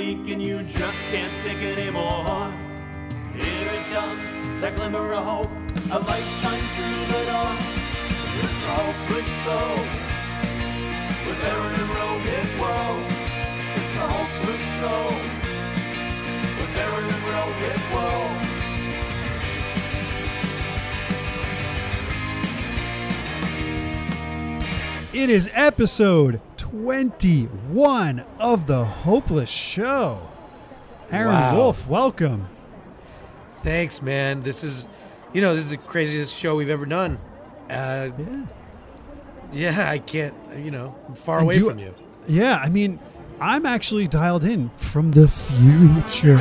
and you just can't take it anymore. Here it comes, that glimmer of hope. A light shines through the dark. It's hopeless. With Aaron and. It's hopeless. With Aaron and. It is episode 21 of The Hopeless Show. Aaron Wow. Wolf, welcome. Thanks, man. This is, you know, this is the craziest show we've ever done. Uh, Yeah. yeah, I can't, you know, I'm far And away do- from you. Yeah, I mean, I'm actually dialed in from the future.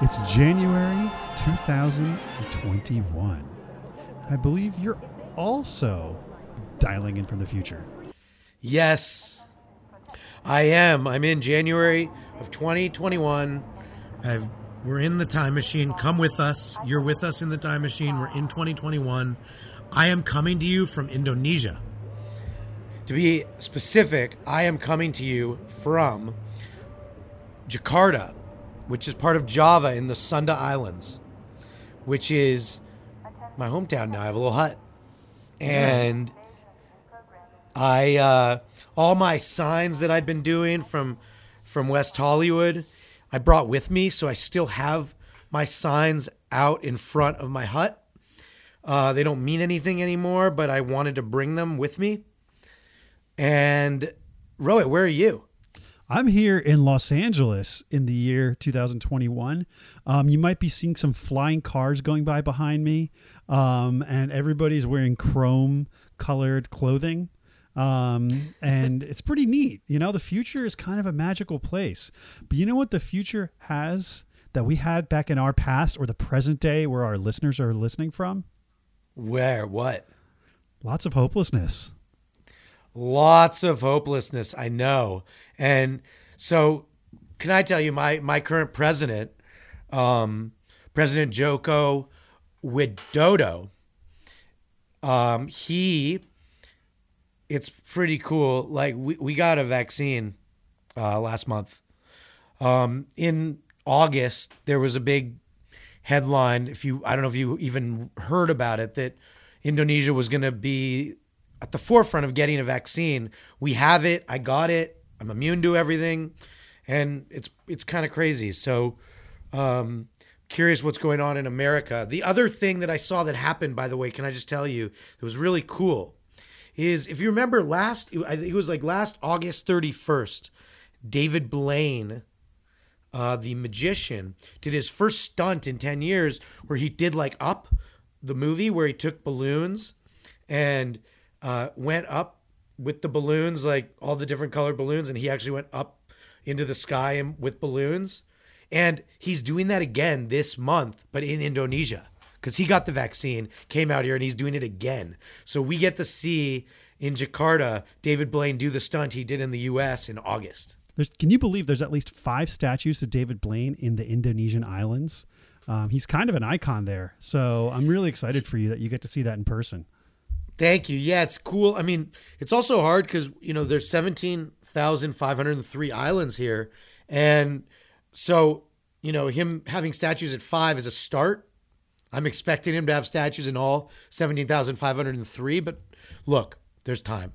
It's January 2021. I believe you're also dialing in from the future. Yes, I am. I'm in January of 2021. I've, we're in the time machine. Come with us. You're with us in the time machine. We're in 2021. I am coming to you from Indonesia. To be specific, I am coming to you from Jakarta, which is part of Java in the Sunda Islands, which is my hometown now. I have a little hut. And I uh, all my signs that I'd been doing from from West Hollywood, I brought with me, so I still have my signs out in front of my hut. Uh, they don't mean anything anymore, but I wanted to bring them with me. And Rohit, where are you? I'm here in Los Angeles in the year 2021. Um, you might be seeing some flying cars going by behind me, um, and everybody's wearing chrome colored clothing. Um, and it's pretty neat. You know, the future is kind of a magical place. But you know what the future has that we had back in our past or the present day where our listeners are listening from? Where? What? Lots of hopelessness. Lots of hopelessness, I know. And so, can I tell you, my my current president, um, President Joko Widodo, um, he, it's pretty cool. Like we, we got a vaccine uh, last month. Um, in August, there was a big headline. If you, I don't know if you even heard about it, that Indonesia was going to be at the forefront of getting a vaccine. We have it. I got it. I'm immune to everything, and it's it's kind of crazy. So, um, curious what's going on in America. The other thing that I saw that happened, by the way, can I just tell you, that was really cool, is if you remember last, it was like last August 31st, David Blaine uh, the magician did his first stunt in 10 years where he did like up the movie where he took balloons and uh, went up with the balloons like all the different colored balloons and he actually went up into the sky and with balloons and he's doing that again this month but in indonesia because he got the vaccine came out here and he's doing it again so we get to see in jakarta david blaine do the stunt he did in the us in august There's, can you believe there's at least five statues of David Blaine in the Indonesian islands? Um, he's kind of an icon there. So I'm really excited for you that you get to see that in person. Thank you. Yeah, it's cool. I mean, it's also hard because you know there's seventeen thousand five hundred and three islands here, and so you know him having statues at five is a start. I'm expecting him to have statues in all seventeen thousand five hundred and three, but look, there's time.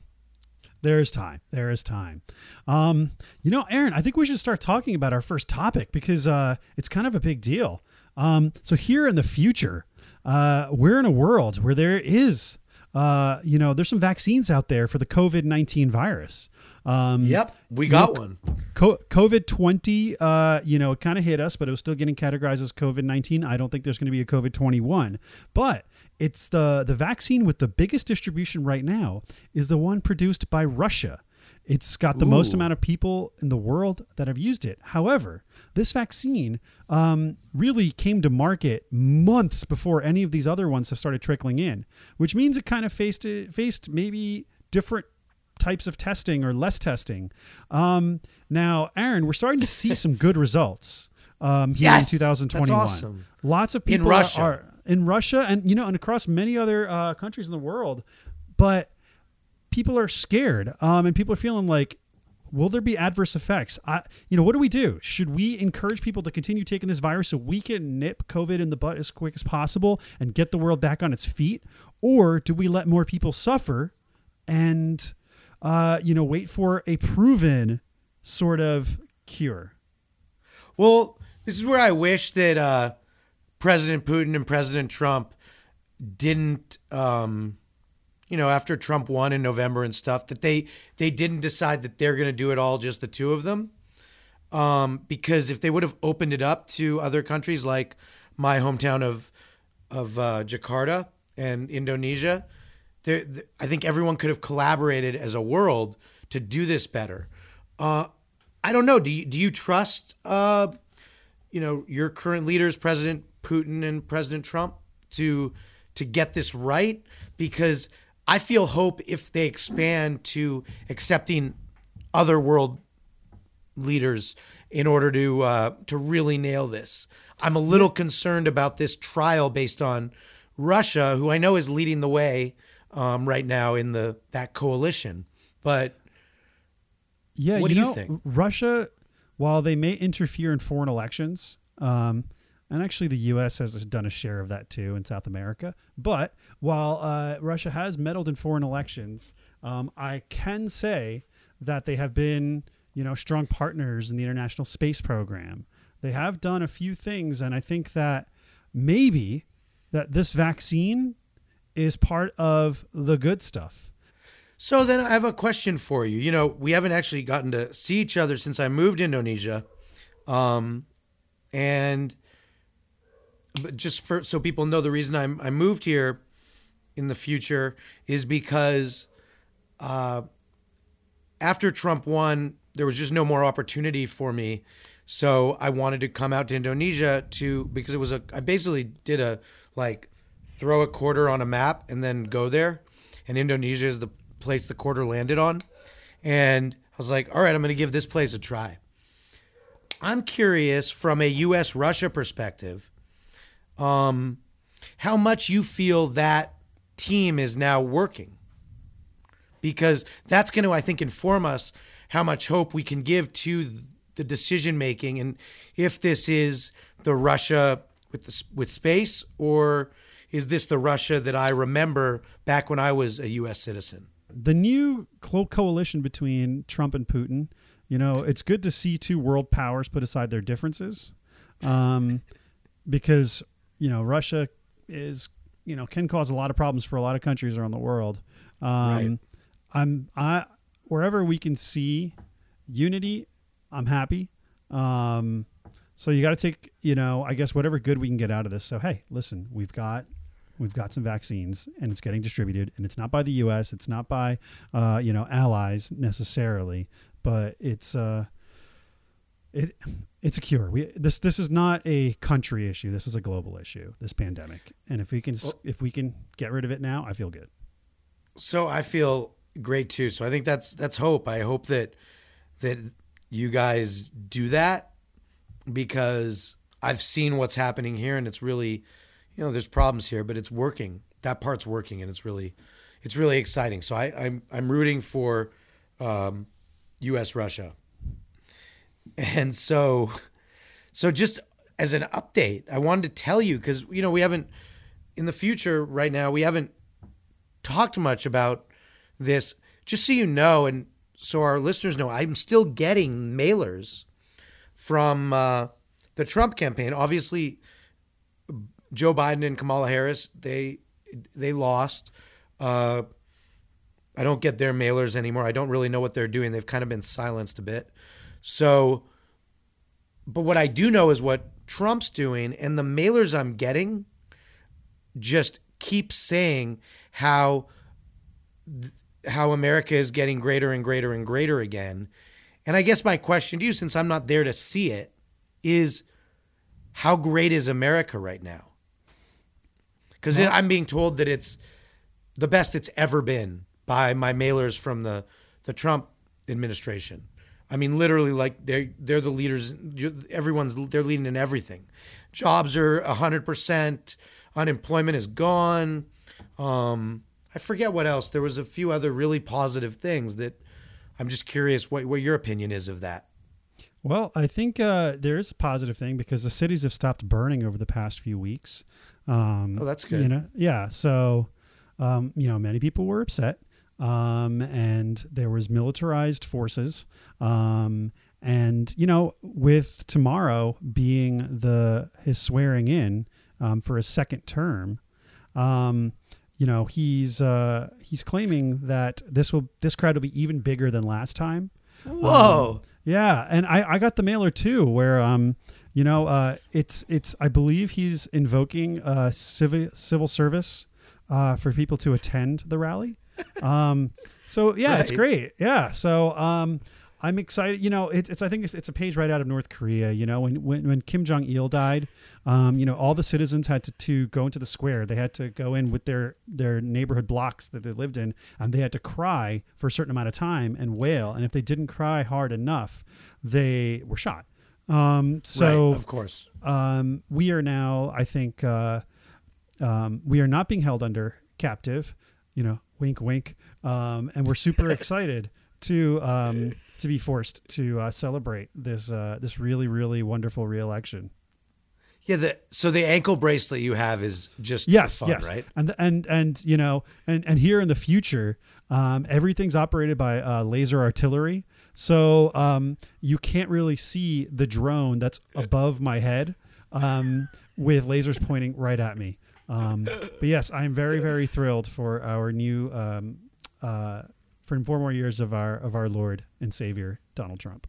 There is time. There is time. Um, you know, Aaron, I think we should start talking about our first topic because uh, it's kind of a big deal. Um, so here in the future, uh, we're in a world where there is, uh, you know, there's some vaccines out there for the COVID nineteen virus. Um, Yep, we got Look- one. Co- COVID 20, uh, you know, it kind of hit us, but it was still getting categorized as COVID 19. I don't think there's going to be a COVID 21. But it's the, the vaccine with the biggest distribution right now is the one produced by Russia. It's got the most amount of people in the world that have used it. However, this vaccine um, really came to market months before any of these other ones have started trickling in, which means it kind of faced faced maybe different types of testing or less testing. Um, now, Aaron, we're starting to see some good results um, here Yes, in 2021. that's awesome. Lots of people In Russia. are in Russia and you know and across many other uh, countries in the world, but people are scared, um, and people are feeling like, will there be adverse effects? I, you know, what do we do? Should we encourage people to continue taking this virus so we can nip COVID in the butt as quick as possible and get the world back on its feet, or do we let more people suffer and, uh, you know, wait for a proven sort of cure? Well, this is where I wish that uh, President Putin and President Trump didn't, um, you know, after Trump won in November and stuff, that they they didn't decide that they're going to do it all just the two of them. Um, because if they would have opened it up to other countries like my hometown of of uh, Jakarta and Indonesia, there, I think everyone could have collaborated as a world to do this better. Uh, I don't know. Do you do you trust uh, you know your current leaders, President Putin and President Trump, to to get this right? Because I feel hope if they expand to accepting other world leaders in order to uh, to really nail this. I'm a little concerned about this trial based on Russia, who I know is leading the way um, right now in the that coalition. But Yeah, What you do you know, think? Russia, while they may interfere in foreign elections, um, and actually the U.S. has done a share of that too in South America. But while uh, Russia has meddled in foreign elections, um, I can say that they have been, you know, strong partners in the International Space Program. They have done a few things, and I think that maybe that this vaccine is part of the good stuff. So then I have a question for you. You know, we haven't actually gotten to see each other since I moved Indonesia. Um, and but just for so people know the reason I'm, I moved here in the future is because uh, after Trump won, there was just no more opportunity for me. So I wanted to come out to Indonesia to because it was a I basically did a like throw a quarter on a map and then go there. And Indonesia is the place the quarter landed on. And I was like, all right, I'm going to give this place a try. I'm curious from a US Russia perspective, um, how much you feel that team is now working. Because that's going to, I think, inform us how much hope we can give to the decision making and if this is the Russia with the, with space or is this the Russia that I remember back when I was a US citizen? the new co- coalition between Trump and Putin, you know, it's good to see two world powers put aside their differences, um, because you know Russia is you know can cause a lot of problems for a lot of countries around the world. Um, Right. I'm I wherever we can see unity, I'm happy. Um, so you got to take you know I guess whatever good we can get out of this. So hey, listen, we've got we've got some vaccines and it's getting distributed and it's not by the us it's not by uh, you know allies necessarily but it's uh it it's a cure we this this is not a country issue this is a global issue this pandemic and if we can s if we can get rid of it now i feel good So I feel great too. So I think that's that's hope. I hope that that you guys do that because I've seen what's happening here and it's really you know, there's problems here, but it's working. That part's working and it's really it's really exciting. So I, I'm I'm rooting for um, US Russia. And so so just as an update, I wanted to tell you because you know we haven't in the future right now we haven't talked much about this. Just so you know, and so our listeners know, I'm still getting mailers from uh, the Trump campaign. Obviously, Joe Biden and Kamala Harris they they lost. Uh, I don't get their mailers anymore. I don't really know what they're doing. They've kind of been silenced a bit. So, but what I do know is what Trump's doing, and the mailers I'm getting just keep saying how how America is getting greater and greater and greater again. And I guess my question to you, since I'm not there to see it, is how great is America right now? Because I'm being told that it's the best it's ever been by my mailers from the the Trump administration. I mean, literally, like they're they're the leaders. Everyone's they're leading in everything. Jobs are hundred percent. Unemployment is gone. Um, I forget what else. There was a few other really positive things that I'm just curious what what your opinion is of that. Well, I think uh, there is a positive thing because the cities have stopped burning over the past few weeks. Um, Oh, that's good. You know, yeah. So, um, you know, many people were upset, um, and there was militarized forces. Um, and you know, with tomorrow being the his swearing in um, for his second term, um, you know, he's uh, he's claiming that this will this crowd will be even bigger than last time. Whoa. Yeah, and I, I got the mailer too, where um, you know, uh, it's it's I believe he's invoking uh civil civil service, uh, for people to attend the rally. Um, so yeah, it's great. Yeah, so um, I'm excited. You know, it, it's I think it's, it's a page right out of North Korea. You know, when when, when Kim Jong Il died, um, you know, all the citizens had to, to go into the square. They had to go in with their their neighborhood blocks that they lived in, and they had to cry for a certain amount of time and wail. And if they didn't cry hard enough, they were shot. Um, so right, of course. um, we are now, I think, uh, um, we are not being held under captive. You know, wink, wink, um, and we're super excited to um, to be forced to uh, celebrate this uh, this really really wonderful reelection. Yeah, the so the ankle bracelet you have is just Yes, fun, yes, right? and and and you know, and and here in the future, um, everything's operated by uh, laser artillery, so um, you can't really see the drone that's above my head um, with lasers pointing right at me. Um, but yes, I'm very very thrilled for our new um, uh, for four more years of our of our Lord and Savior Donald Trump.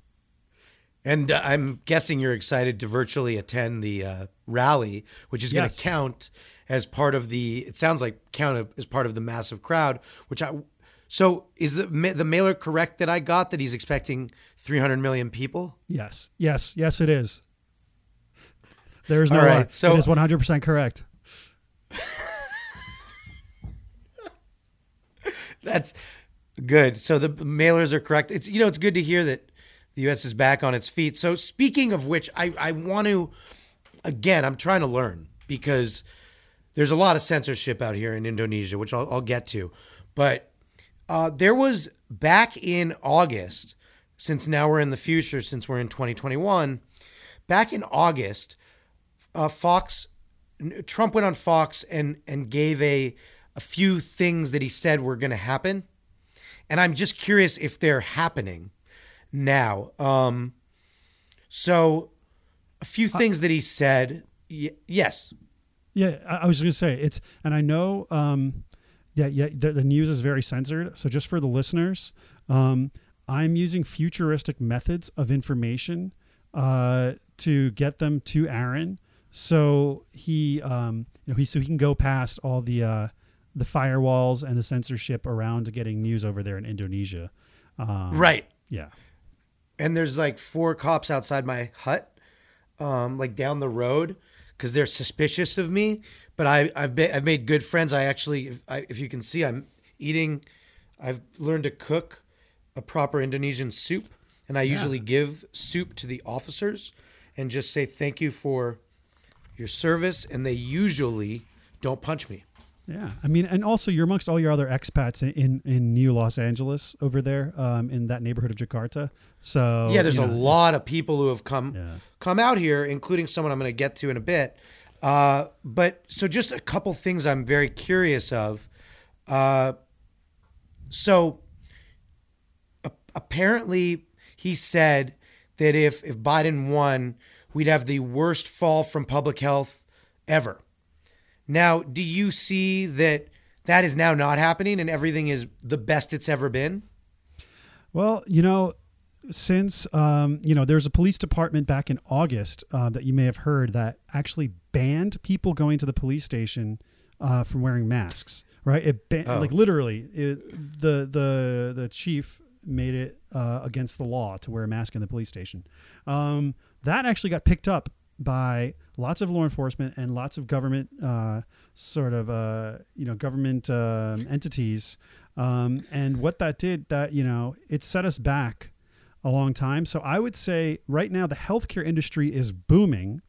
And uh, I'm guessing you're excited to virtually attend the uh, rally, which is going to Yes. count as part of the. It sounds like count as part of the massive crowd. Which I. So is the ma- the mailer correct that I got that he's expecting 300 million people? Yes, yes, yes, it is. There is no All lie. right, so- it is 100 percent correct. That's good. So the mailers are correct. It's you know it's good to hear that the U.S. is back on its feet. So speaking of which, I I want to again I'm trying to learn because there's a lot of censorship out here in Indonesia, which I'll, I'll get to, but uh, there was back in August. Since now we're in the future, since we're in 2021, back in August, uh, Fox, Trump went on Fox and and gave a a few things that he said were going to happen, and I'm just curious if they're happening now. Um, so a few things that he said. Y- yes, Yeah, I, was going to say it's, and I know, um, yeah, yeah, the, the news is very censored. So just for the listeners, um, I'm using futuristic methods of information uh, to get them to Aaron, so he, um, you know, he so he can go past all the uh, the firewalls and the censorship around getting news over there in Indonesia. Um, right. Yeah. and there's like four cops outside my hut, um, like down the road, because they're suspicious of me. But I, I've been, I've made good friends. I actually, if, I, if you can see, I'm eating. I've learned to cook a proper Indonesian soup, and I usually give soup to the officers, and just say thank you for your service, and they usually don't punch me. Yeah, I mean, and also you're amongst all your other expats in in, in New Los Angeles over there, um, in that neighborhood of Jakarta. So yeah, there's a know, lot of people who have come Yeah. come out here, including someone I'm going to get to in a bit. Uh, but so just a couple things I'm very curious of. Uh, so a- apparently he said that if if Biden won, we'd have the worst fall from public health ever. Now, do you see that that is now not happening and everything is the best it's ever been? Well, you know, since um, you know, there's a police department back in August uh, that you may have heard that actually banned people going to the police station uh, from wearing masks. Right? It ban- Oh. like literally it, the the the chief made it uh, against the law to wear a mask in the police station. Um, that actually got picked up by lots of law enforcement and lots of government uh, sort of uh, you know government um, entities. Um, and what that did, that you know, it set us back a long time. So I would say right now the healthcare industry is booming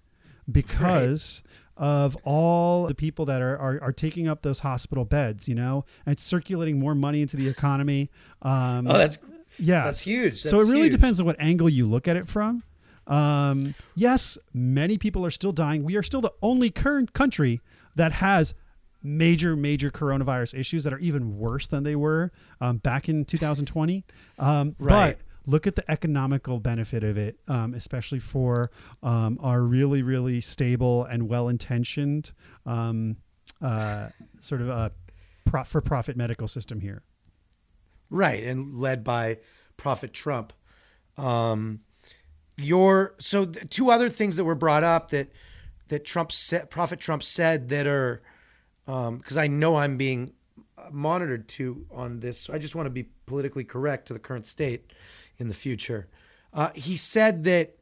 because of all the people that are, are, are taking up those hospital beds, you know, and it's circulating more money into the economy. Um, Oh, that's yeah, that's huge. so it really huge. depends on what angle you look at it from. Um, yes, many people are still dying. We are still the only current country that has major, major coronavirus issues that are even worse than they were um, back in 2020. Um, Right. But look at the economical benefit of it, um, especially for um, our really, really stable and well-intentioned um, uh, sort of a pro- for-profit medical system here. Right, and led by Prophet Trump. Um, your so two other things that were brought up that that Trump said, Prophet Trump said that are because I know I'm being monitored to on this. So I just want to be politically correct to the current state in the future. Uh, he said that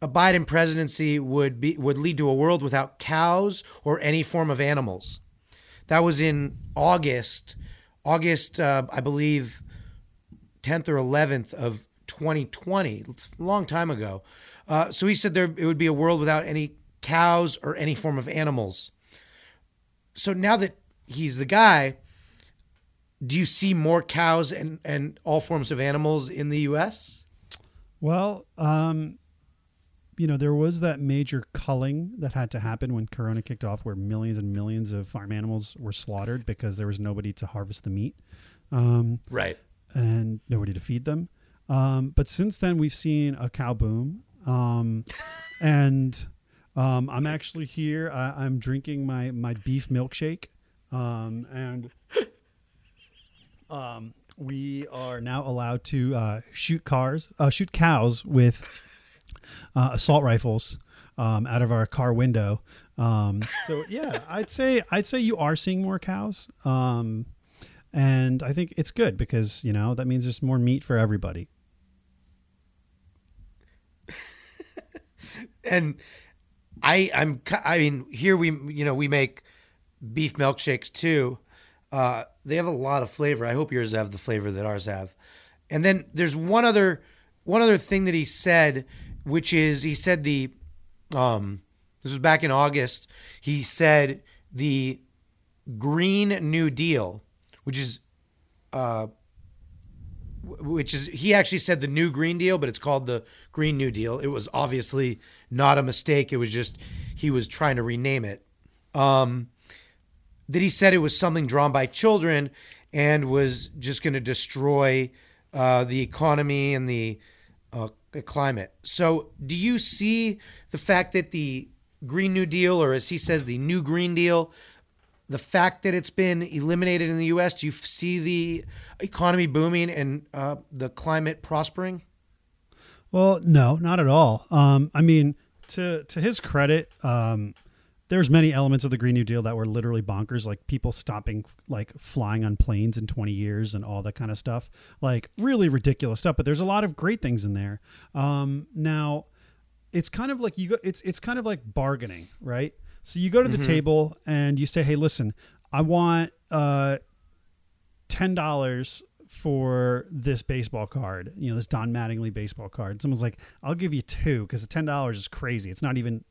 a Biden presidency would be would lead to a world without cows or any form of animals. That was in August, August, uh, I believe, 10th or 11th of 2020. It's a long time ago. Uh, so he said there it would be a world without any cows or any form of animals. So now that he's the guy, do you see more cows and, and all forms of animals in the U.S.? Well, um, you know, there was that major culling that had to happen when Corona kicked off, where millions and millions of farm animals were slaughtered because there was nobody to harvest the meat um, Right. and nobody to feed them. Um, but since then, we've seen a cow boom. Um, and um, I'm actually here. I, I'm drinking my, my beef milkshake. Um, and um, we are now allowed to uh, shoot cars, uh, shoot cows with uh, assault rifles um, out of our car window. So yeah, I'd say I'd say you are seeing more cows, and I think it's good because you know that means there's more meat for everybody. And I I'm I mean here we you know we make beef milkshakes too. Uh, they have a lot of flavor. I hope yours have the flavor that ours have. And then there's one other one other thing that he said, which is he said the um this was back in August. He said the Green New Deal, which is uh which is he actually said the new green deal but it's called the green new deal it was obviously not a mistake it was just he was trying to rename it um that he said it was something drawn by children and was just going to destroy uh, the economy and the uh, climate so do you see the fact that the green new deal or as he says the new green deal the fact that it's been eliminated in the U.S. Do you see the economy booming and uh, the climate prospering? Well, no, not at all. Um, I mean, to to his credit, um, there's many elements of the Green New Deal that were literally bonkers, like people stopping like flying on planes in 20 years and all that kind of stuff, like really ridiculous stuff. But there's a lot of great things in there. Um, now, it's kind of like you go. It's it's kind of like bargaining, right? So you go to the table and you say, "Hey, listen, I want uh, ten dollars for this baseball card. You know, this Don Mattingly baseball card." Someone's like, "I'll give you two because the ten dollars is crazy. It's not even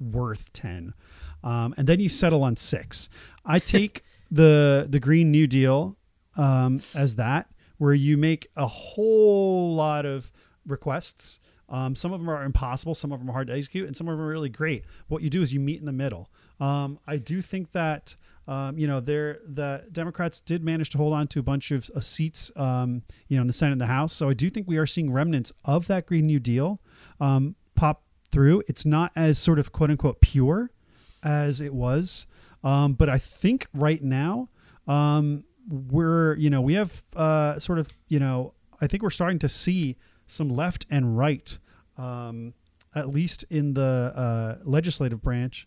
worth ten. Um, and then you settle on six. I take the the Green New Deal um, as that, where you make a whole lot of requests. Um, some of them are impossible, some of them are hard to execute, and some of them are really great. What you do is you meet in the middle. Um, I do think that um, you know there the Democrats did manage to hold on to a bunch of uh, seats, um, you know, in the Senate and the House. So I do think we are seeing remnants of that Green New Deal um, pop through. It's not as sort of quote unquote pure as it was, um, but I think right now um, we're you know we have uh, sort of you know I think we're starting to see some left and right, um, at least in the uh, legislative branch,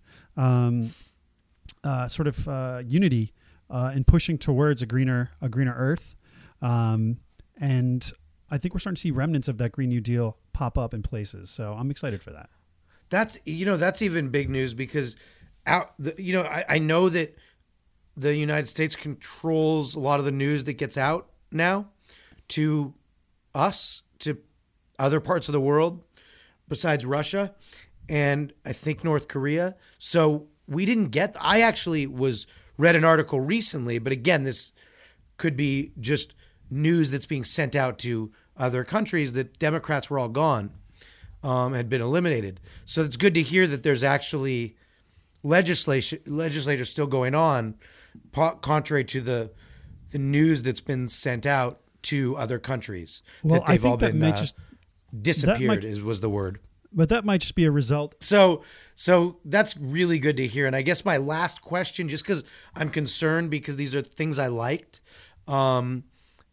uh, sort of uh, unity uh, in pushing towards a greener a greener Earth, um, and I think we're starting to see remnants of that Green New Deal pop up in places. So I'm excited for that. That's you know that's even big news because out the, you know I, I know that the United States controls a lot of the news that gets out now to us to other parts of the world besides Russia and I think North Korea. So we didn't get. I actually was read an article recently, but again, this could be just news that's being sent out to other countries that Democrats were all gone, um, had been eliminated. So it's good to hear that there's actually legislation legislature still going on, po- contrary to the the news that's been sent out to other countries Well, that I they've think all that been uh, just disappeared. might- is was the word. But that might just be a result So so that's really good to hear. And I guess my last question, just because I'm concerned because these are things I liked um,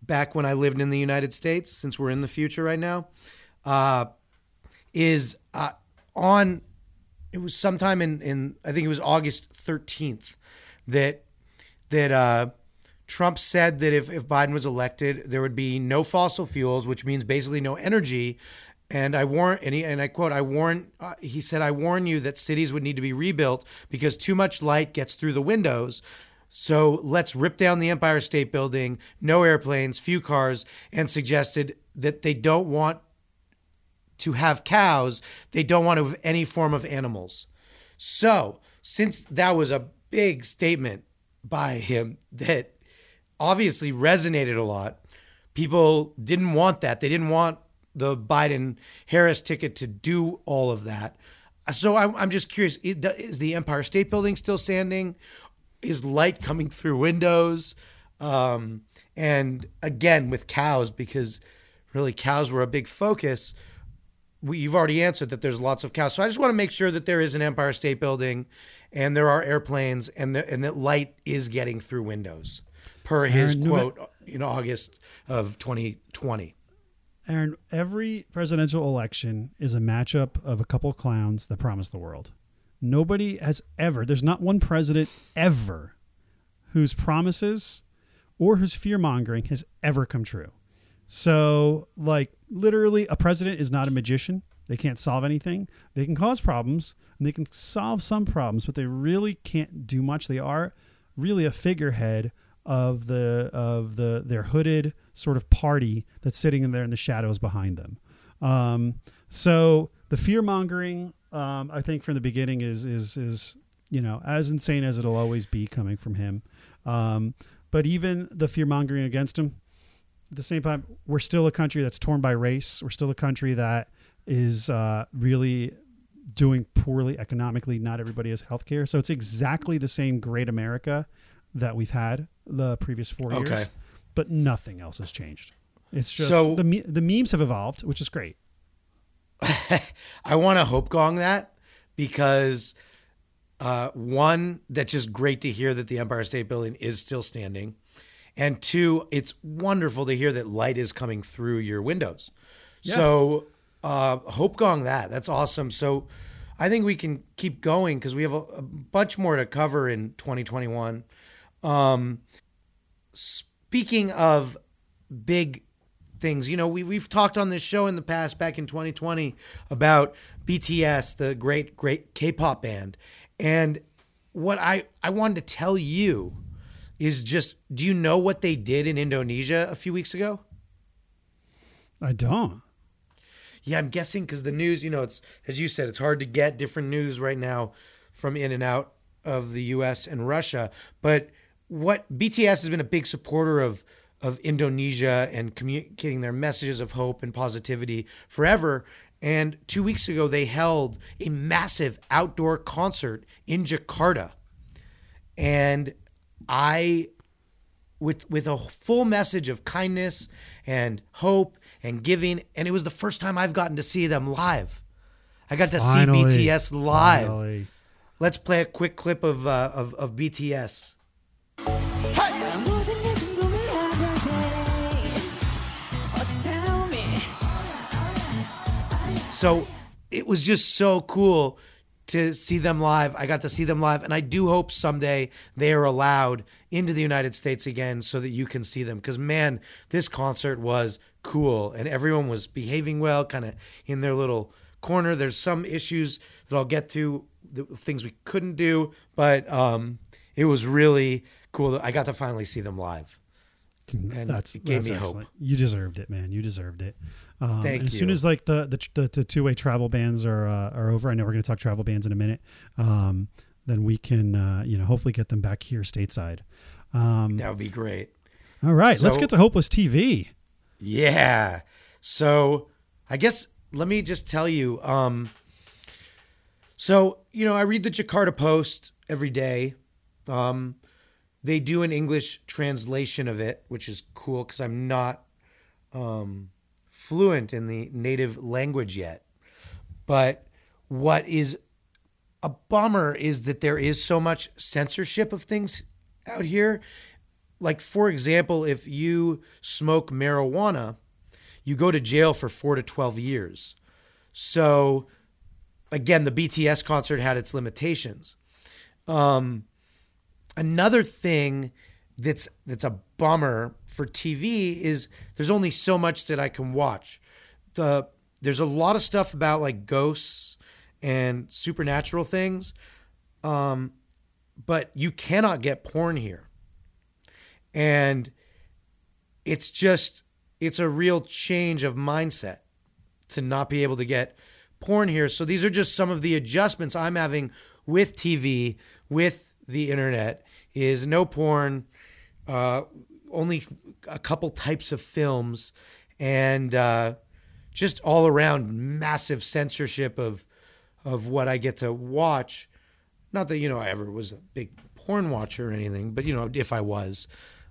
back when I lived in the United States, since we're in the future right now, uh, is uh, on. It was sometime in, in I think it was August 13th that that uh, Trump said that if, if Biden was elected, there would be no fossil fuels, which means basically no energy. And I warn, and, he, and I quote, I warn, uh, he said, I warn you that cities would need to be rebuilt because too much light gets through the windows. So let's rip down the Empire State Building, no airplanes, few cars, and suggested that they don't want to have cows, they don't want to have any form of animals. So, since that was a big statement by him that obviously resonated a lot, people didn't want that. They didn't want the Biden Harris ticket to do all of that. So, I'm, I'm just curious is the Empire State Building still standing? Is light coming through windows? Um, and again, with cows, because really cows were a big focus we, you've already answered that there's lots of cows. So I just want to make sure that there is an Empire State Building, and there are airplanes, and the, and that light is getting through windows, per his quote in August of 2020. Aaron, every presidential election is a matchup of a couple clowns that promise the world. Nobody has ever, there's not one president ever whose promises or whose fear mongering has ever come true. So, like, literally, a president is not a magician. They can't solve anything. They can cause problems and they can solve some problems, but they really can't do much. They are really a figurehead of the of the their hooded sort of party that's sitting in there in the shadows behind them. Um, so the fear mongering, um, I think, from the beginning is is is you know as insane as it'll always be coming from him. Um, but even the fear mongering against him, at the same time, we're still a country that's torn by race. We're still a country that is uh, really doing poorly economically. Not everybody has health care. So it's exactly the same great America that we've had the previous four years. Okay. But nothing else has changed. It's just So- the the memes have evolved, which is great. I want to hope gong that because uh, one, that's just great to hear that the Empire State Building is still standing, and two, it's wonderful to hear that light is coming through your windows. So uh, hope gong that. That's awesome. So I think we can keep going because we have a, a bunch more to cover in 2021. Um, speaking of big things. You know, we we've talked on this show in the past, back in 2020, about BTS, the great great K-pop band, and what I I wanted to tell you is just, do you know what they did in Indonesia a few weeks ago? I don't. Yeah, I'm guessing because the news, you know, it's as you said, it's hard to get different news right now from in and out of the U.S. and Russia. But what BTS has been a big supporter of of Indonesia and communicating their messages of hope and positivity forever. And two weeks ago, they held a massive outdoor concert in Jakarta, and I with with a full message of kindness and hope and giving and it was the first time I've gotten to see them live. I got to Finally. see BTS live. Finally. Let's play a quick clip of uh, of, of BTS. So it was just so cool to see them live. I got to see them live, and I do hope someday they are allowed into the United States again so that you can see them. Because man, this concert was cool, and everyone was behaving well, kind of in their little corner. There's some issues that I'll get to, the things we couldn't do, but um, it was really cool. I got to finally see them live. And that's it gave that's me hope. You deserved it, man. You deserved it. Um, Thank and as soon as like the the, the, the two way travel bans are uh, are over, I know we're going to talk travel bans in a minute. Um, then we can uh, you know hopefully get them back here stateside. Um, That would be great. all right, let's get to Hopeless TV. Yeah. So I guess let me just tell you. Um, so you know, I read the Jakarta Post every day. Um, they do an English translation of it, which is cool because I'm not um, fluent in the native language yet. But what is a bummer is that there is so much censorship of things out here. Like, for example, if you smoke marijuana, you go to jail for four to 12 years. So, again, the BTS concert had its limitations. Um, another thing that's that's a bummer for TV is there's only so much that I can watch. The there's a lot of stuff about like ghosts and supernatural things, um, but you cannot get porn here, and it's just it's a real change of mindset to not be able to get porn here. So these are just some of the adjustments I'm having with TV, with the internet. Is no porn, uh, only a couple types of films, and uh, just all around massive censorship of of what I get to watch. Not that you know I ever was a big porn watcher or anything, but you know if I was,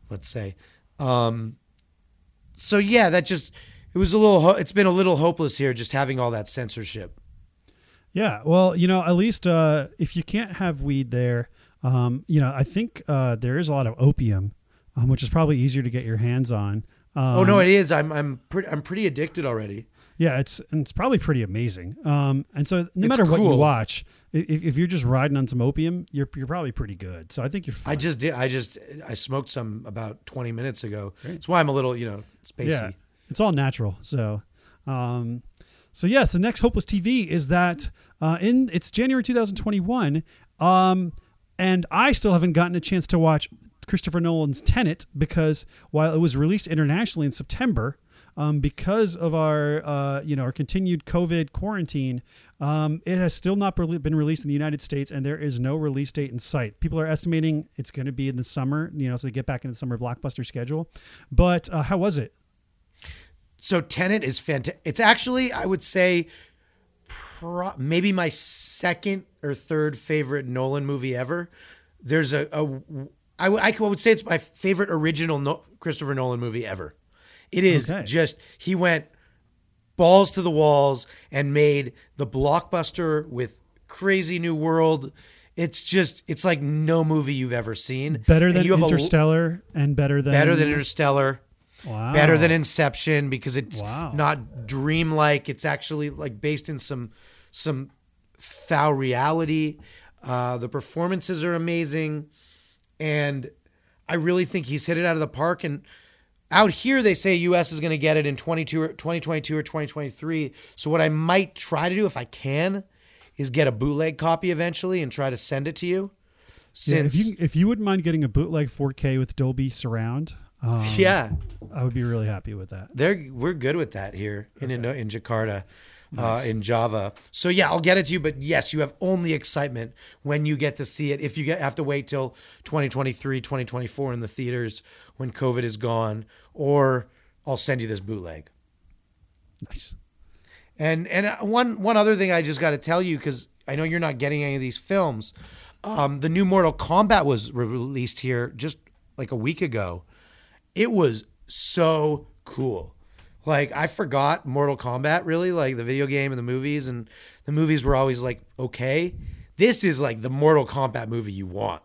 let's say. Um, so yeah, that just it was a little. Ho- it's been a little hopeless here, just having all that censorship. Yeah, well, you know, at least uh, if you can't have weed there, um, you know, I think uh, there is a lot of opium, um, which is probably easier to get your hands on. Um, oh no, it is. I'm I'm pretty I'm pretty addicted already. Yeah, it's and it's probably pretty amazing. Um, and so no It's matter what you watch, if, if you're just riding on some opium, you're you're probably pretty good. So I think you're fine. I just did. I just I smoked some about 20 minutes ago. That's why I'm a little you know spacey. yeah, it's all natural. So, um, so yeah, so next Hopeless TV is that uh, in it's January 2021, um, and I still haven't gotten a chance to watch Christopher Nolan's Tenet because while it was released internationally in September. Um, because of our, uh, you know, our continued COVID quarantine, um, it has still not been released in the United States, and there is no release date in sight. People are estimating it's going to be in the summer, you know, so they get back in the summer blockbuster schedule. But uh, how was it? So Tenet is fantastic. It's actually I would say pro- maybe my second or third favorite Nolan movie ever. There's a, a I, w- I would say it's my favorite original no- Christopher Nolan movie ever. It is Okay. just he went balls to the walls and made the blockbuster with crazy new world. It's just it's like no movie you've ever seen. Better than have a- Interstellar and better than better than Interstellar wow. better than Inception because it's Wow. not dreamlike. It's actually like based in some some foul reality. Uh, the performances are amazing, and I really think he's hit it out of the park. And out here, they say U.S. is going to get it in 22 or 2022 or 2023. So what I might try to do if I can is get a bootleg copy eventually and try to send it to you. Yeah, if Since you if you wouldn't mind getting a bootleg 4K with Dolby Surround, um, yeah, I would be really happy with that. They're we're good with that here in in, in Jakarta, uh, in Java. So yeah, I'll get it to you. But yes, you have only excitement when you get to see it. If you get, have to wait till 2023, 2024 in the theaters when COVID is gone, or I'll send you this bootleg. Nice. And and uh, one one other thing I just got to tell you because I know you're not getting any of these films. Um, the new Mortal Kombat was re- released here just like a week ago. It was so cool. Like I forgot Mortal Kombat really, like the video game and the movies, and the movies were always like okay. This is like the Mortal Kombat movie you want.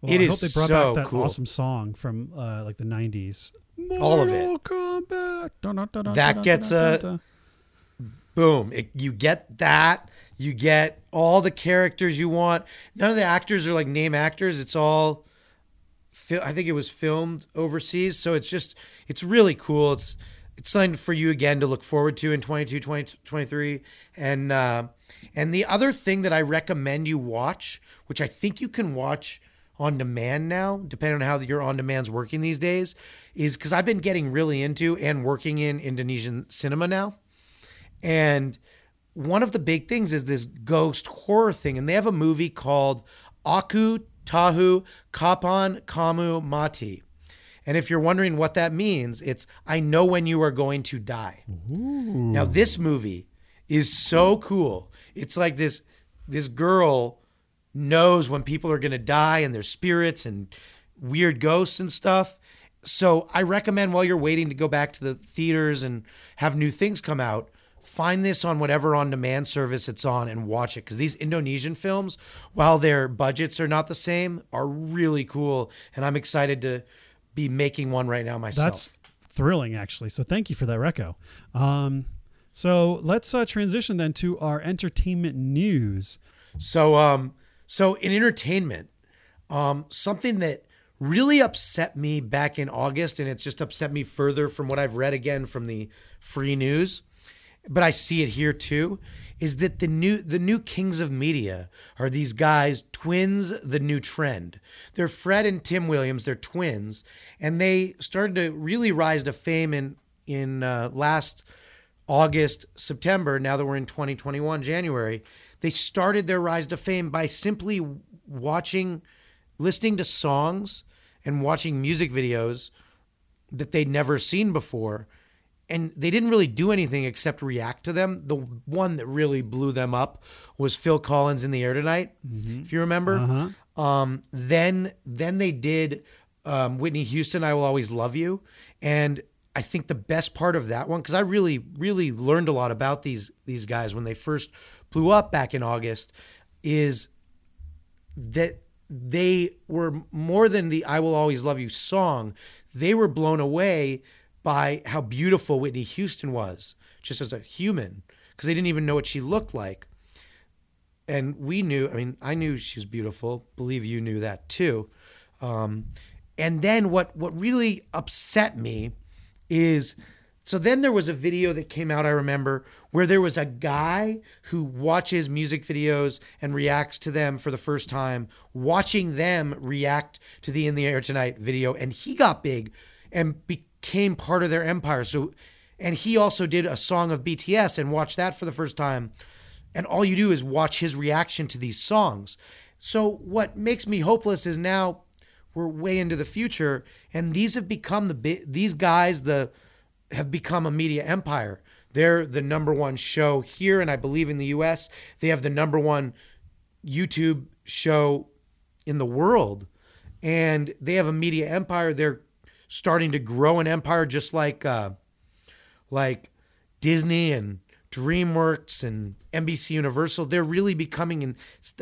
Well, It I hope they brought so back that cool. awesome song from uh, like the 90s. All of it. Mortal Kombat. Dun, dun, dun, dun, That gets a- dun. boom it, you get that you get all the characters you want none of the actors are like name actors it's all fil- i think it was filmed overseas so it's just it's really cool. It's it's something for you again to look forward to in 22 20, 23 and uh and the other thing that i recommend you watch which i think you can watch on demand now depending on how your on demand's working these days is because i've been getting really into and working in indonesian cinema now. And one of the big things is this ghost horror thing, and they have a movie called Aku Tahu Kapan Kamu Mati. And if you're wondering what that means, it's I know when you are going to die. Now this movie is so cool. It's like this this girl knows when people are going to die and their spirits and weird ghosts and stuff. So I recommend while you're waiting to go back to the theaters and have new things come out, find this on whatever on demand service it's on and watch it because these Indonesian films, while their budgets are not the same, are really cool and I'm excited to be making one right now myself. That's thrilling, actually. So thank you for that, Reco. Um, so let's uh, transition then to our entertainment news. So, um, so in entertainment, um, something that really upset me back in August, and it's just upset me further from what I've read again from the free news, but I see it here too, is that the new the new kings of media are these guys, twins, the new trend. They're Fred and Tim Williams. They're twins, and they started to really rise to fame in in uh, last August, September, now that we're in 2021, January, they started their rise to fame by simply watching, listening to songs and watching music videos that they'd never seen before. And they didn't really do anything except react to them. The one that really blew them up was Phil Collins in the air tonight, if you remember. Um, then then they did um, Whitney Houston, I Will Always Love You. And I think the best part of that one, because I really, really learned a lot about these these guys when they first blew up back in August, is that they were more than the I Will Always Love You song. They were blown away by how beautiful Whitney Houston was, just as a human, because they didn't even know what she looked like. And we knew, I mean, I knew she was beautiful. Believe you knew that too. Um, and then what what really upset me is so then there was a video that came out I remember where there was a guy who watches music videos and reacts to them for the first time watching them react to the in the air tonight video and he got big and became part of their empire. So and he also did a song of BTS and watched that for the first time. And all you do is watch his reaction to these songs. So what makes me hopeless is now we're way into the future and these have become the these guys the have become a media empire. They're the number one show here and i believe in the us they have the number one youtube show in the world. And they have a media empire. They're starting to grow an empire just like uh like disney and DreamWorks and NBC Universal, they're really becoming in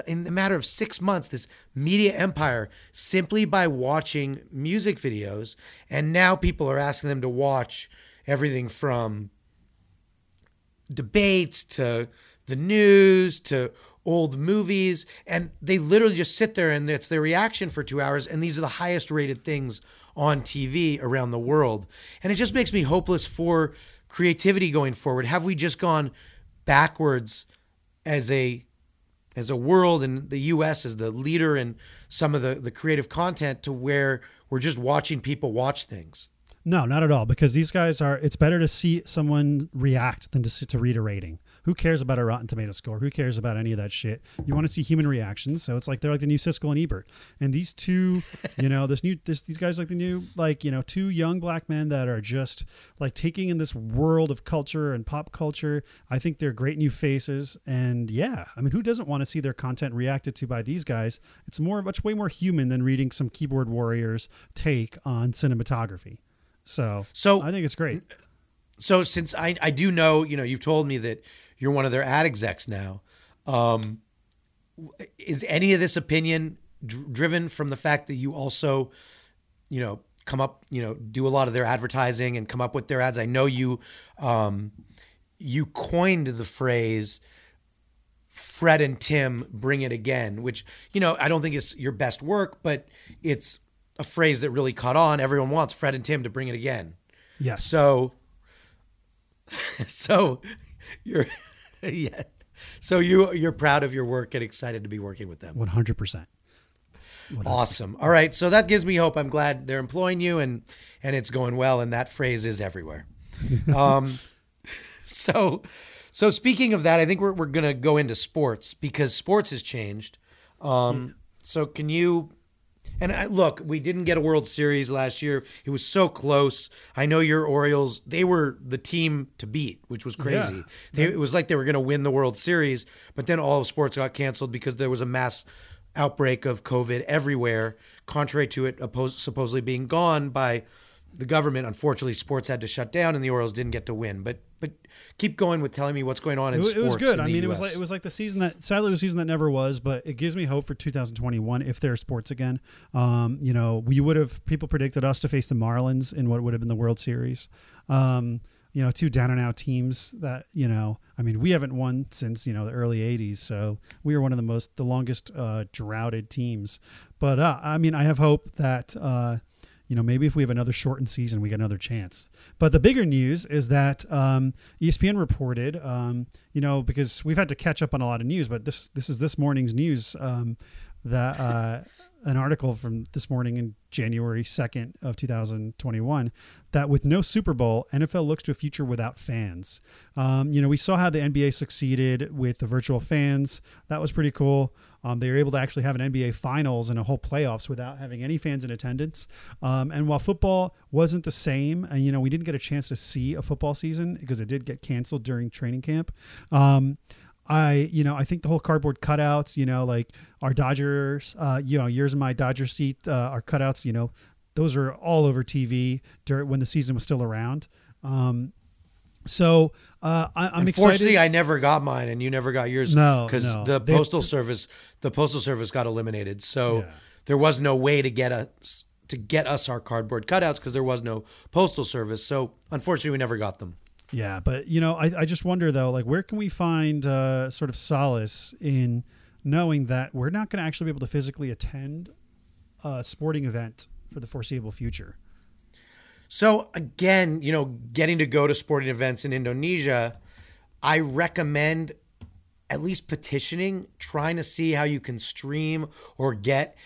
in a matter of 6 months this media empire simply by watching music videos. And now people are asking them to watch everything from debates to the news to old movies. And they literally just sit there and it's their reaction for 2 hours. And these are the highest rated things on TV around the world and it just makes me hopeless for creativity going forward? Have we just gone backwards as a as a world and the US as the leader in some of the, the creative content to where we're just watching people watch things? No, not at all. Because these guys are. It's better to see someone react than to to read a rating. Who cares about a Rotten Tomato score? Who cares about any of that shit? You want to see human reactions. So it's like they're like the new Siskel and Ebert. And these two, you know, this new this these guys like the new like you know two young black men that are just like taking in this world of culture and pop culture. I think they're great new faces. And yeah, I mean, who doesn't want to see their content reacted to by these guys? It's more much way more human than reading some keyboard warriors take on cinematography. So, So- I think it's great. So since I, I do know, you know, you've told me that you're one of their ad execs now. Um, is any of this opinion dr- driven from the fact that you also, you know, come up, you know, do a lot of their advertising and come up with their ads? I know you, um, you coined the phrase Fred and Tim bring it again, which, you know, I don't think is your best work, but it's a phrase that really caught on. Everyone wants Fred and Tim to bring it again. Yes. So, so you're, yeah. So you you're proud of your work and excited to be working with them. 100%. Awesome. All right. So that gives me hope. I'm glad they're employing you and and it's going well. And that phrase is everywhere. um, so So speaking of that, I think we're we're gonna go into sports because sports has changed. Um, so can you? And I, look, we didn't get a World Series last year. It was so close. I know your Orioles; they were the team to beat, which was crazy. Yeah. They, it was like they were going to win the World Series, but then all of sports got canceled because there was a mass outbreak of COVID everywhere. Contrary to it oppos- supposedly being gone by the government, unfortunately, sports had to shut down, and the Orioles didn't get to win. But but keep going with telling me what's going on in It, sports. it was good. I mean, it was like it was like the season that sadly it was a season that never was, but it gives me hope for 2021 if there's sports again. Um, you know, we would have people predicted us to face the Marlins in what would have been the World Series. Um, you know, two down and out teams that you know. I mean, we haven't won since you know the early '80s, so we are one of the most the longest uh, droughted teams. But uh, I mean, I have hope that. Uh, you know, maybe if we have another shortened season, we get another chance. But the bigger news is that um, ESPN reported, um, you know, because we've had to catch up on a lot of news, but this this is this morning's news um, that uh, an article from this morning in January second of 2021 that with no Super Bowl, NFL looks to a future without fans. Um, you know, we saw how the NBA succeeded with the virtual fans. That was pretty cool. Um, they were able to actually have an NBA finals and a whole playoffs without having any fans in attendance. Um, and while football wasn't the same, and you know we didn't get a chance to see a football season because it did get canceled during training camp. I, you know, I think the whole cardboard cutouts, you know, like our Dodgers, uh, you know, years in my Dodger seat, uh, our cutouts, you know, those are all over TV during when the season was still around. Um, so uh, I, I'm Unfortunately, excited. I never got mine, and you never got yours. No, because no. the They- postal service, the postal service got eliminated. So Yeah. there was no way to get us to get us our cardboard cutouts because there was no postal service. So unfortunately, we never got them. Yeah, but you know, I, I just wonder though, like where can we find uh, sort of solace in knowing that we're not going to actually be able to physically attend a sporting event for the foreseeable future? So again, you know, getting to go to sporting events in Indonesia, I recommend at least petitioning, trying to see how you can stream or get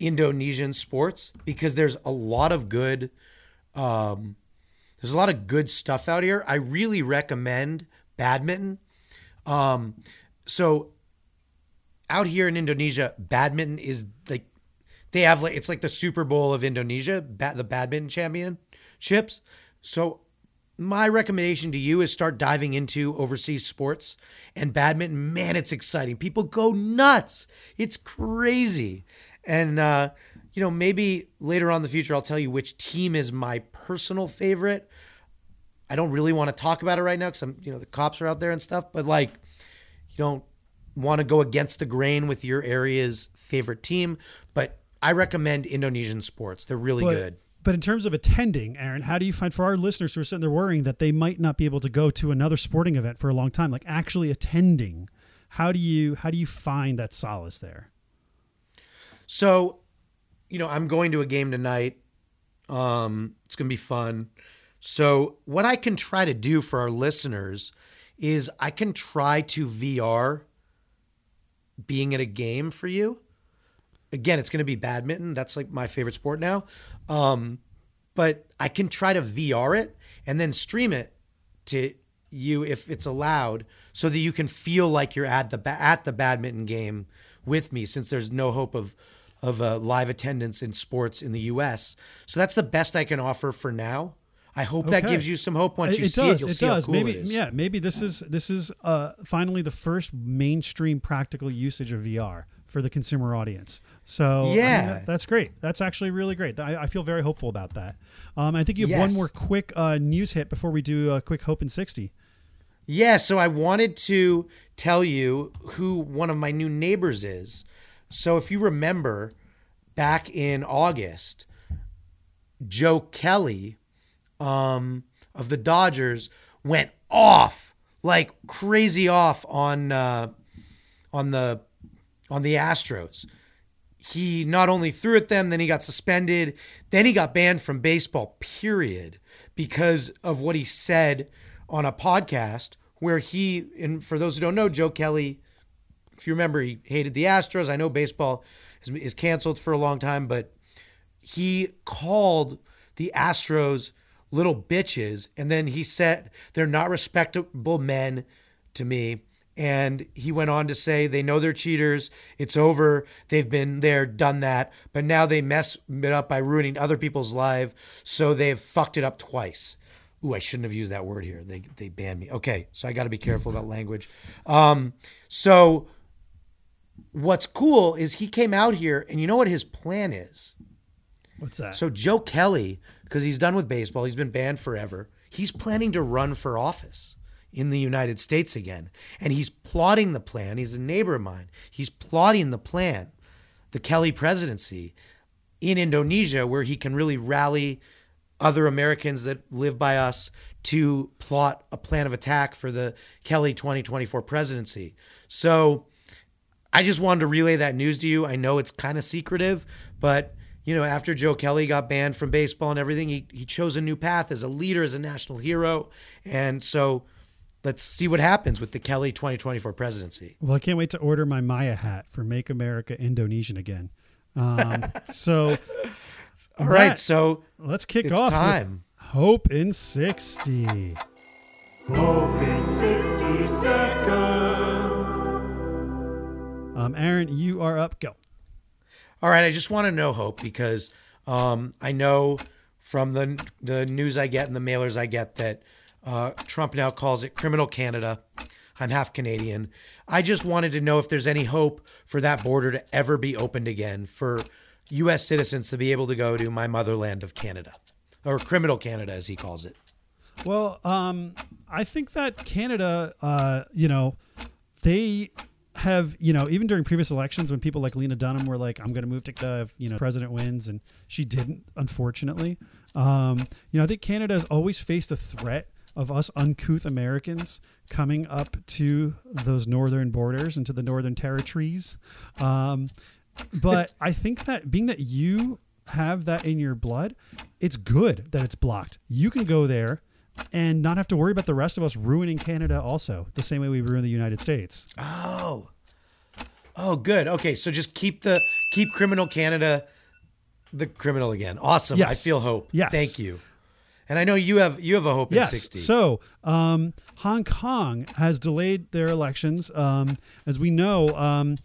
Indonesian sports because there's a lot of good um there's a lot of good stuff out here. I really recommend badminton. Um so out here in Indonesia, badminton is like they have like it's like the Super Bowl of Indonesia, ba- the badminton championships. So my recommendation to you is start diving into overseas sports and badminton. Man, it's exciting. People go nuts. It's crazy. And uh, you know, maybe later on in the future I'll tell you which team is my personal favorite. I don't really want to talk about it right now because I'm, you know, the cops are out there and stuff. But like, you don't want to go against the grain with your area's favorite team. But I recommend Indonesian sports. They're really but, good. But in terms of attending, Aaron, how do you find for our listeners who are sitting there worrying that they might not be able to go to another sporting event for a long time, like actually attending? How do you how do you find that solace there? So, you know, I'm going to a game tonight. Um, it's gonna be fun. So, what I can try to do for our listeners is I can try to VR being at a game for you. Again, it's gonna be badminton. That's like my favorite sport now. Um, but I can try to VR it and then stream it to you if it's allowed, so that you can feel like you're at the ba- at the badminton game with me, since there's no hope of of uh, live attendance in sports in the U.S. So that's the best I can offer for now. I hope that gives you some hope once it, you it see does. it. You'll it see does. cool maybe it is. yeah. Maybe this is this is uh, finally the first mainstream practical usage of VR for the consumer audience. So I mean, Yeah. that- that's great. That's actually really great. I, I feel very hopeful about that. Um, I think you have one more quick uh, news hit before we do a quick hope in sixty. Yeah, so I wanted to tell you who one of my new neighbors is. So if you remember back in August, Joe Kelly um, of the Dodgers went off like crazy off on uh, on the on the Astros. He not only threw at them, then he got suspended, then he got banned from baseball. Period, because of what he said on a podcast where he and for those who don't know, Joe Kelly if you remember, he hated the Astros. I know baseball is, is canceled for a long time, but he called the Astros little bitches, and then he said they're not respectable men. to me. And he went on to say they know they're cheaters. It's over. They've been there, done that. But now they mess it up by ruining other people's lives. So they've fucked it up twice. Ooh, I shouldn't have used that word here. They they banned me. Okay, so I got to be careful about language. Um, so what's cool is he came out here, and you know what his plan is. What's that? So Joe Kelly, because he's done with baseball, he's been banned forever. He's planning to run for office in the United States again, and he's plotting the plan. He's a neighbor of mine. He's plotting the plan, the Kelly presidency in Indonesia, where he can really rally other Americans that live by us to plot a plan of attack for the Kelly 2024 presidency. So I just wanted to relay that news to you. I know it's kind of secretive, but you know, after Joe Kelly got banned from baseball and everything, he, he chose a new path as a leader, as a national hero. And so let's see what happens with the Kelly 2024 presidency. Well, I can't wait to order my Maya hat for Make America Indonesian again. Um, so, All right, so let's kick it's off. with time. Hope in 60. Hope in 60 seconds. Um, Aaron, you are up. Go. All right, I just want to know Hope because um, I know from the the news I get and the mailers I get that uh, Trump now calls it criminal Canada. I'm half Canadian. I just wanted to know if there's any hope for that border to ever be opened again for U.S. citizens to be able to go to my motherland of Canada, or criminal Canada as he calls it. Well, um, I think that Canada, uh, you know, they have, you know, even during previous elections when people like Lena Dunham were like, I'm going to move to Canada if, you know, president wins, and she didn't, unfortunately. Um, you know, I think Canada has always faced the threat of us uncouth Americans coming up to those northern borders and to the northern territories. Um, but I think that being that you have that in your blood, it's good that it's blocked. You can go there and not have to worry about the rest of us ruining Canada also, the same way we ruin the United States. Oh, oh, good. Okay, so just keep the keep criminal Canada the criminal again. Awesome. I feel hope. Yes. Thank you. And I know you have you have a hope in 60. So, um, Hong Kong has delayed their elections. Um, as we know, um,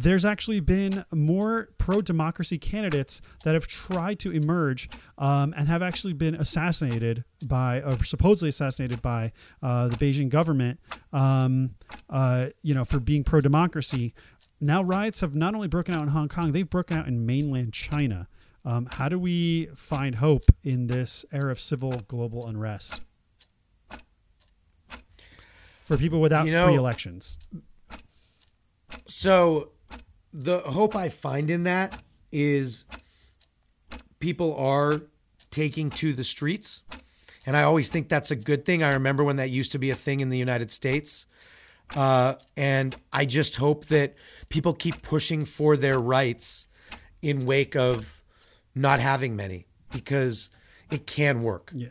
there's actually been more pro democracy candidates that have tried to emerge um, and have actually been assassinated by, or supposedly assassinated by, uh, the Beijing government, um, uh, you know, for being pro democracy. Now, riots have not only broken out in Hong Kong, they've broken out in mainland China. Um, how do we find hope in this era of civil global unrest for people without You know- free elections? So the hope I find in that is people are taking to the streets. And I always think that's a good thing. I remember when that used to be a thing in the United States. Uh, and I just hope that people keep pushing for their rights in wake of not having many because it can work. Yeah.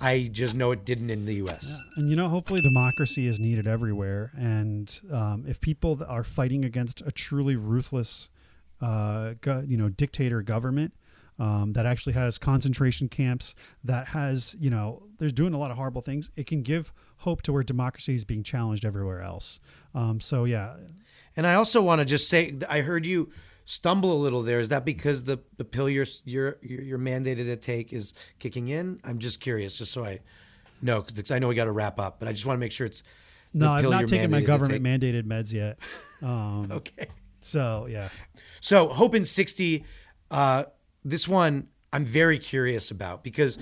I just know it didn't in the US. And you know, hopefully, democracy is needed everywhere. And um, if people are fighting against a truly ruthless, uh, go, you know, dictator government um, that actually has concentration camps, that has, you know, they're doing a lot of horrible things, it can give hope to where democracy is being challenged everywhere else. Um, so yeah, And I also want to just say, I heard you stumble a little there. Is that because the, the pill you're, you're you're mandated to take is kicking in? I'm just curious, just so I know, because I know we got to wrap up, but I just want to make sure it's no, I've not taken my government mandated meds yet. Um, Okay. So yeah, So Hope in 60, uh, this one I'm very curious about because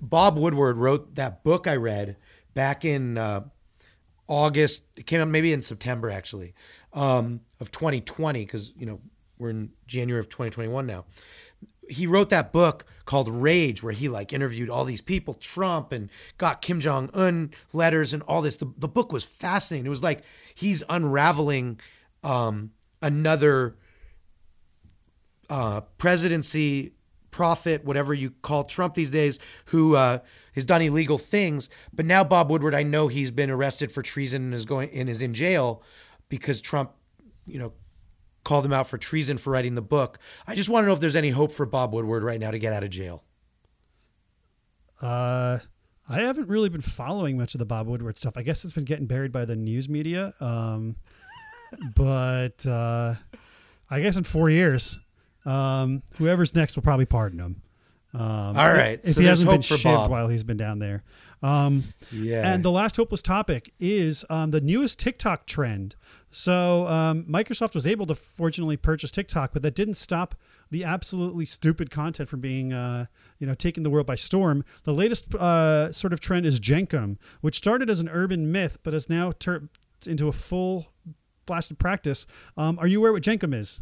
Bob Woodward wrote that book I read back in uh, August. It came out maybe in September actually um, of 2020 because you know we're in January of 2021 now. He wrote that book called Rage, where he like interviewed all these people, Trump, and got Kim Jong Un letters and all this. The, the book was fascinating. It was like he's unraveling um, another uh, presidency prophet, whatever you call Trump these days, who uh, has done illegal things. But now Bob Woodward, I know he's been arrested for treason and is going and is in jail because Trump, you know, called him out for treason for writing the book. I just want to know if there's any hope for Bob Woodward right now to get out of jail. uh, I haven't really been following much of the Bob Woodward stuff. I guess it's been getting buried by the news media. Um, but uh, I guess in four years, um, whoever's next will probably pardon him. Um, All right, If so he hasn't been shivved Bob. while he's been down there. Um, Yeah. and the last hopeless topic is um, the newest TikTok trend. So um, Microsoft was able to fortunately purchase TikTok, but that didn't stop the absolutely stupid content from being, uh, you know, taking the world by storm. The latest uh, sort of trend is Jenkem, which started as an urban myth, but has now turned into a full blasted practice. Um, are you aware what Jenkem is?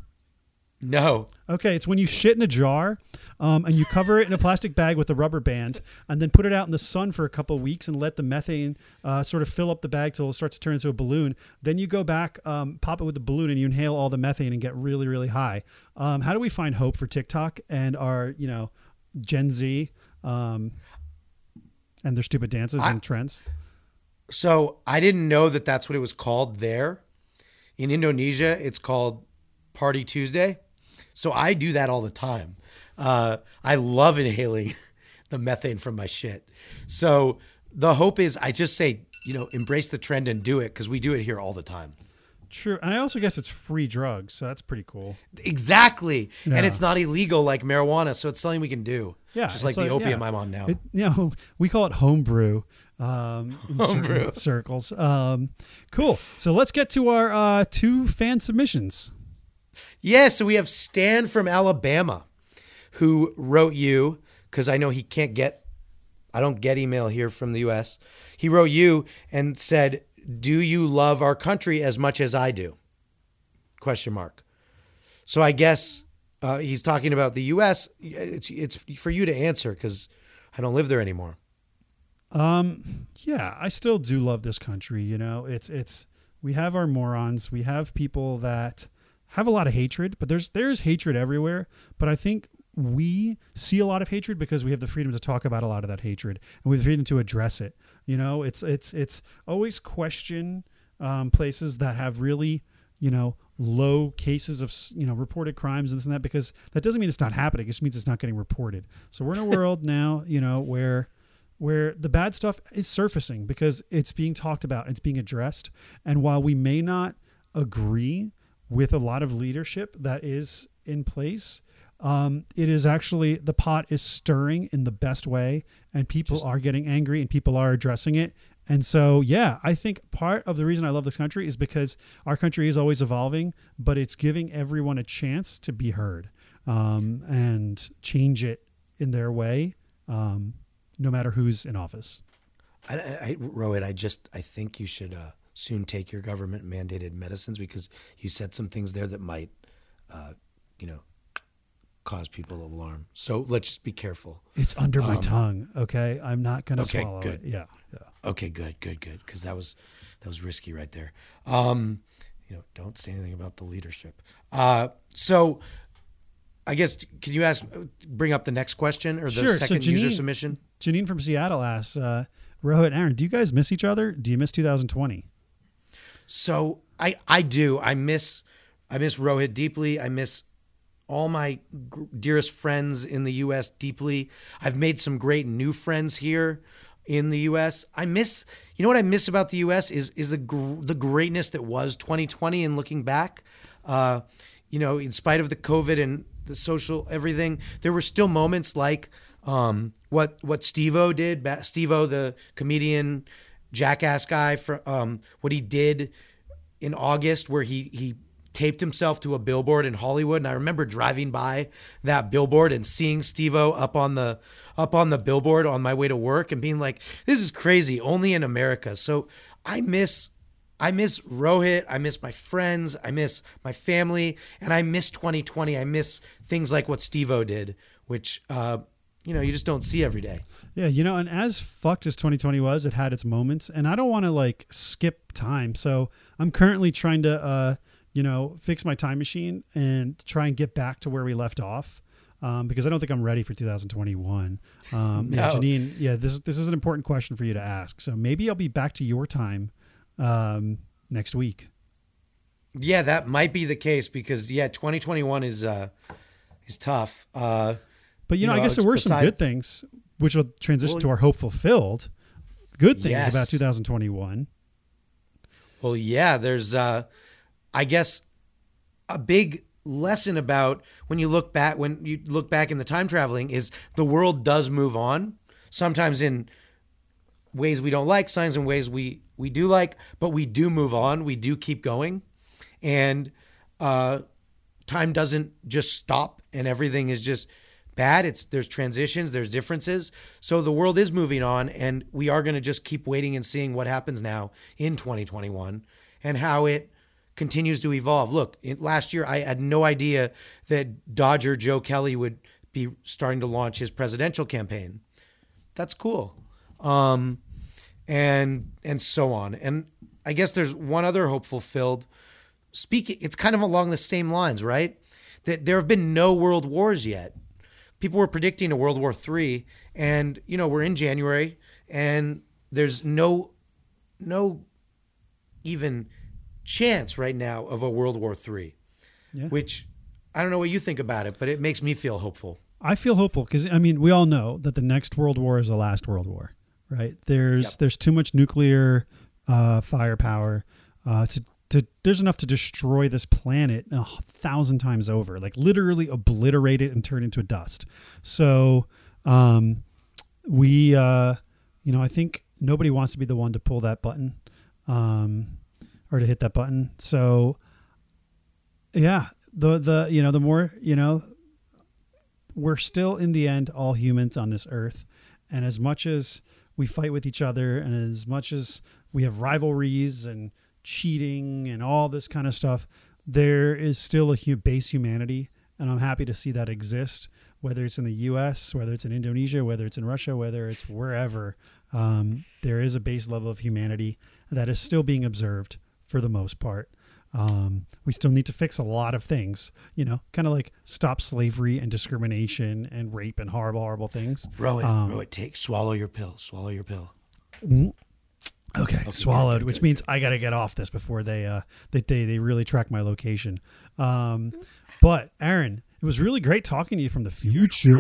No. Okay, it's when you shit in a jar um, and you cover it in a plastic bag with a rubber band and then put it out in the sun for a couple of weeks and let the methane uh, sort of fill up the bag till it starts to turn into a balloon. Then you go back, um, pop it with the balloon, and you inhale all the methane and get really, really high. Um, how do we find hope for TikTok and our, you know, Gen Z um, and their stupid dances I- and trends? So I didn't know that that's what it was called there. In Indonesia, it's called Party Tuesday. So I do that all the time. Uh, I love inhaling the methane from my shit. So the hope is I just say, you know, embrace the trend and do it because we do it here all the time. True. And I also guess it's free drugs, so that's pretty cool. Exactly. Yeah. And it's not illegal like marijuana. So it's something we can do. Yeah, Just like it's the like- opium yeah. I'm on now. It, you know, we call it homebrew um, in Homebrew. certain circles. Um, cool. So let's get to our uh, two fan submissions. Yeah, so we have Stan from Alabama who wrote you because I know he can't get, I don't get email here from the US. He wrote you and said, Do you love our country as much as I do? Question mark. So I guess uh, he's talking about the US. It's, it's for you to answer because I don't live there anymore. Um, yeah, I still do love this country. You know, it's it's we have our morons. We have people that have a lot of hatred, but there's there's hatred everywhere. But I think we see a lot of hatred because we have the freedom to talk about a lot of that hatred and we have the freedom to address it. You know, it's it's it's always question um, places that have really you know low cases of you know reported crimes and this and that because that doesn't mean it's not happening. It just means it's not getting reported. So we're in a world now, you know, where where the bad stuff is surfacing because it's being talked about, it's being addressed. And while we may not agree with a lot of leadership that is in place, um, it is actually the pot is stirring in the best way, and people are getting angry and people are addressing it. And so, yeah, I think part of the reason I love this country is because our country is always evolving, but it's giving everyone a chance to be heard um, and change it in their way. Um, no matter who's in office. I, I, I Rohit, I just I think you should uh, soon take your government mandated medicines because you said some things there that might, uh, you know, cause people alarm. So let's just be careful. It's under my tongue. Okay, I'm not gonna okay, swallow good. it. Yeah, yeah. Okay, good, good, good. Because that was that was risky right there. Um, you know, don't say anything about the leadership. Uh, so. I guess can you ask bring up the next question or the Sure, so second user Janine- submission? Janine from Seattle asks, uh, Rohit, Aaron, do you guys miss each other? Do you miss 2020? So I I do. I miss I miss Rohit deeply. I miss all my dearest friends in the U.S. deeply. I've made some great new friends here in the U.S. I miss. You know what I miss about the U.S. is is the gr- the greatness that was 2020 and looking back. Uh, you know, in spite of the COVID and the social everything, there were still moments like um, what what Steve-O did. Steve-O, the comedian, jackass guy, for um, what he did in August, where he he taped himself to a billboard in Hollywood, and I remember driving by that billboard and seeing Steve-O up on the up on the billboard on my way to work and being like, "This is crazy, only in America." So I miss I miss Rohit. I miss my friends. I miss my family, and I miss 2020. I miss things like what Steve-O did, which uh, you know you just don't see every day. Yeah, you know, and as fucked as 2020 was, it had its moments, and I don't want to like skip time. So I'm currently trying to, uh, you know, fix my time machine and try and get back to where we left off. Um, because I don't think I'm ready for 2021. Um, yeah, Janine, yeah, this this is an important question for you to ask. So maybe I'll be back to your time um, next week. Yeah, that might be the case because yeah, 2021 is uh is tough. Uh, But you, You know, know, I guess there were some good things. which will transition Well- to our hope fulfilled. Good things Yes. about 2021. Well, yeah, there's, uh, I guess, a big lesson about when you look back, when you look back in the time traveling, is the world does move on, sometimes in ways we don't like, signs and ways we we do like, but we do move on, we do keep going, and uh, time doesn't just stop, and everything is just bad. It's there's transitions, there's differences. So the world is moving on, and we are going to just keep waiting and seeing what happens now in 2021 and how it continues to evolve. Look, in, last year I had no idea that Dodger Joe Kelly would be starting to launch his presidential campaign. That's cool. Um, and and so on. And I guess there's one other hopeful filled speaking it's kind of along the same lines, right? That there have been no world wars yet. People were predicting a World War III and you know, we're in January and there's no no even chance right now of a World War III. Yeah. Which I don't know what you think about it, but it makes me feel hopeful. I feel hopeful because I mean we all know that the next world war is the last world war, right? There's Yep. there's too much nuclear uh, firepower uh, to to there's enough to destroy this planet a thousand times over, like literally obliterate it and turn it into dust. So um, we uh, you know I think nobody wants to be the one to pull that button um, or to hit that button. So yeah, the the you know the more you know we're still in the end all humans on this earth and as much as we fight with each other and as much as we have rivalries and cheating and all this kind of stuff there is still a hu- base humanity and i'm happy to see that exist whether it's in the us whether it's in indonesia whether it's in russia whether it's wherever um, there is a base level of humanity that is still being observed for the most part um, we still need to fix a lot of things, you know, kind of like stop slavery and discrimination and rape and horrible, horrible things. Rohit, Um, Rohit, take, swallow your pill, swallow your pill. Okay, swallowed, which means I got to get off this before they uh they they, they really track my location. Um, but Aaron, it was really great talking to you from the future.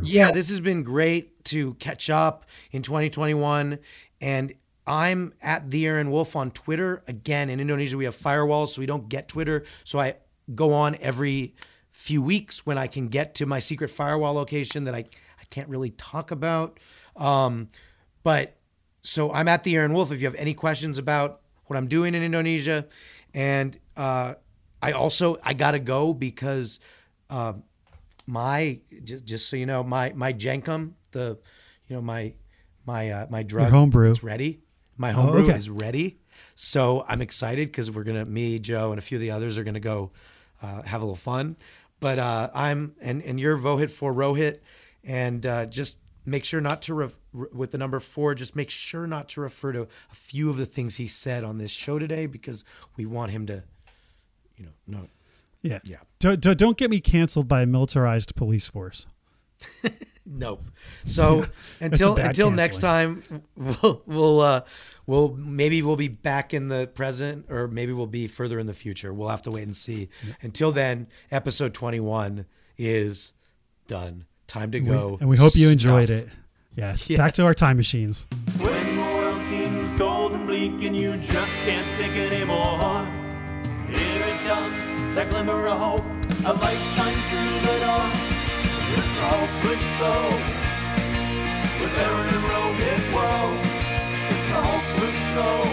Yeah, this has been great to catch up in 2021. And I'm at the Aaron Wolf on Twitter. Again, in Indonesia, we have firewalls, so we don't get Twitter. So I go on every few weeks when I can get to my secret firewall location that I, I can't really talk about. Um, but so I'm at the Aaron Wolf. If you have any questions about what I'm doing in Indonesia, and uh, I also I gotta go because uh, my just just so you know my my Jenkem the you know my my uh, my drug homebrew. is ready. My homebrew okay. is ready. So I'm excited because we're gonna me Joe and a few of the others are gonna go uh, have a little fun. But uh, I'm and and you're Vohit for Rohit, and uh, just make sure not to ref, r- with the number four. Just make sure not to refer to a few of the things he said on this show today because we want him to, you know, no. Yeah, Yeah. Don't, don't don't get me canceled by a militarized police force. Nope. So until until next time, we'll we'll uh, we'll maybe we'll be back in the present, or maybe we'll be further in the future. We'll have to wait and see. Until then, episode twenty one is done. Time to go. and we hope you enjoyed it. Yes. yes. Back to our time machines. When the world seems cold and bleak and you just can't take anymore, here it comes, that glimmer of hope. A light shines through the door. Hopeless soul. With Aaron and It's hopeless soul.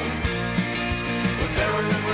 With Aaron and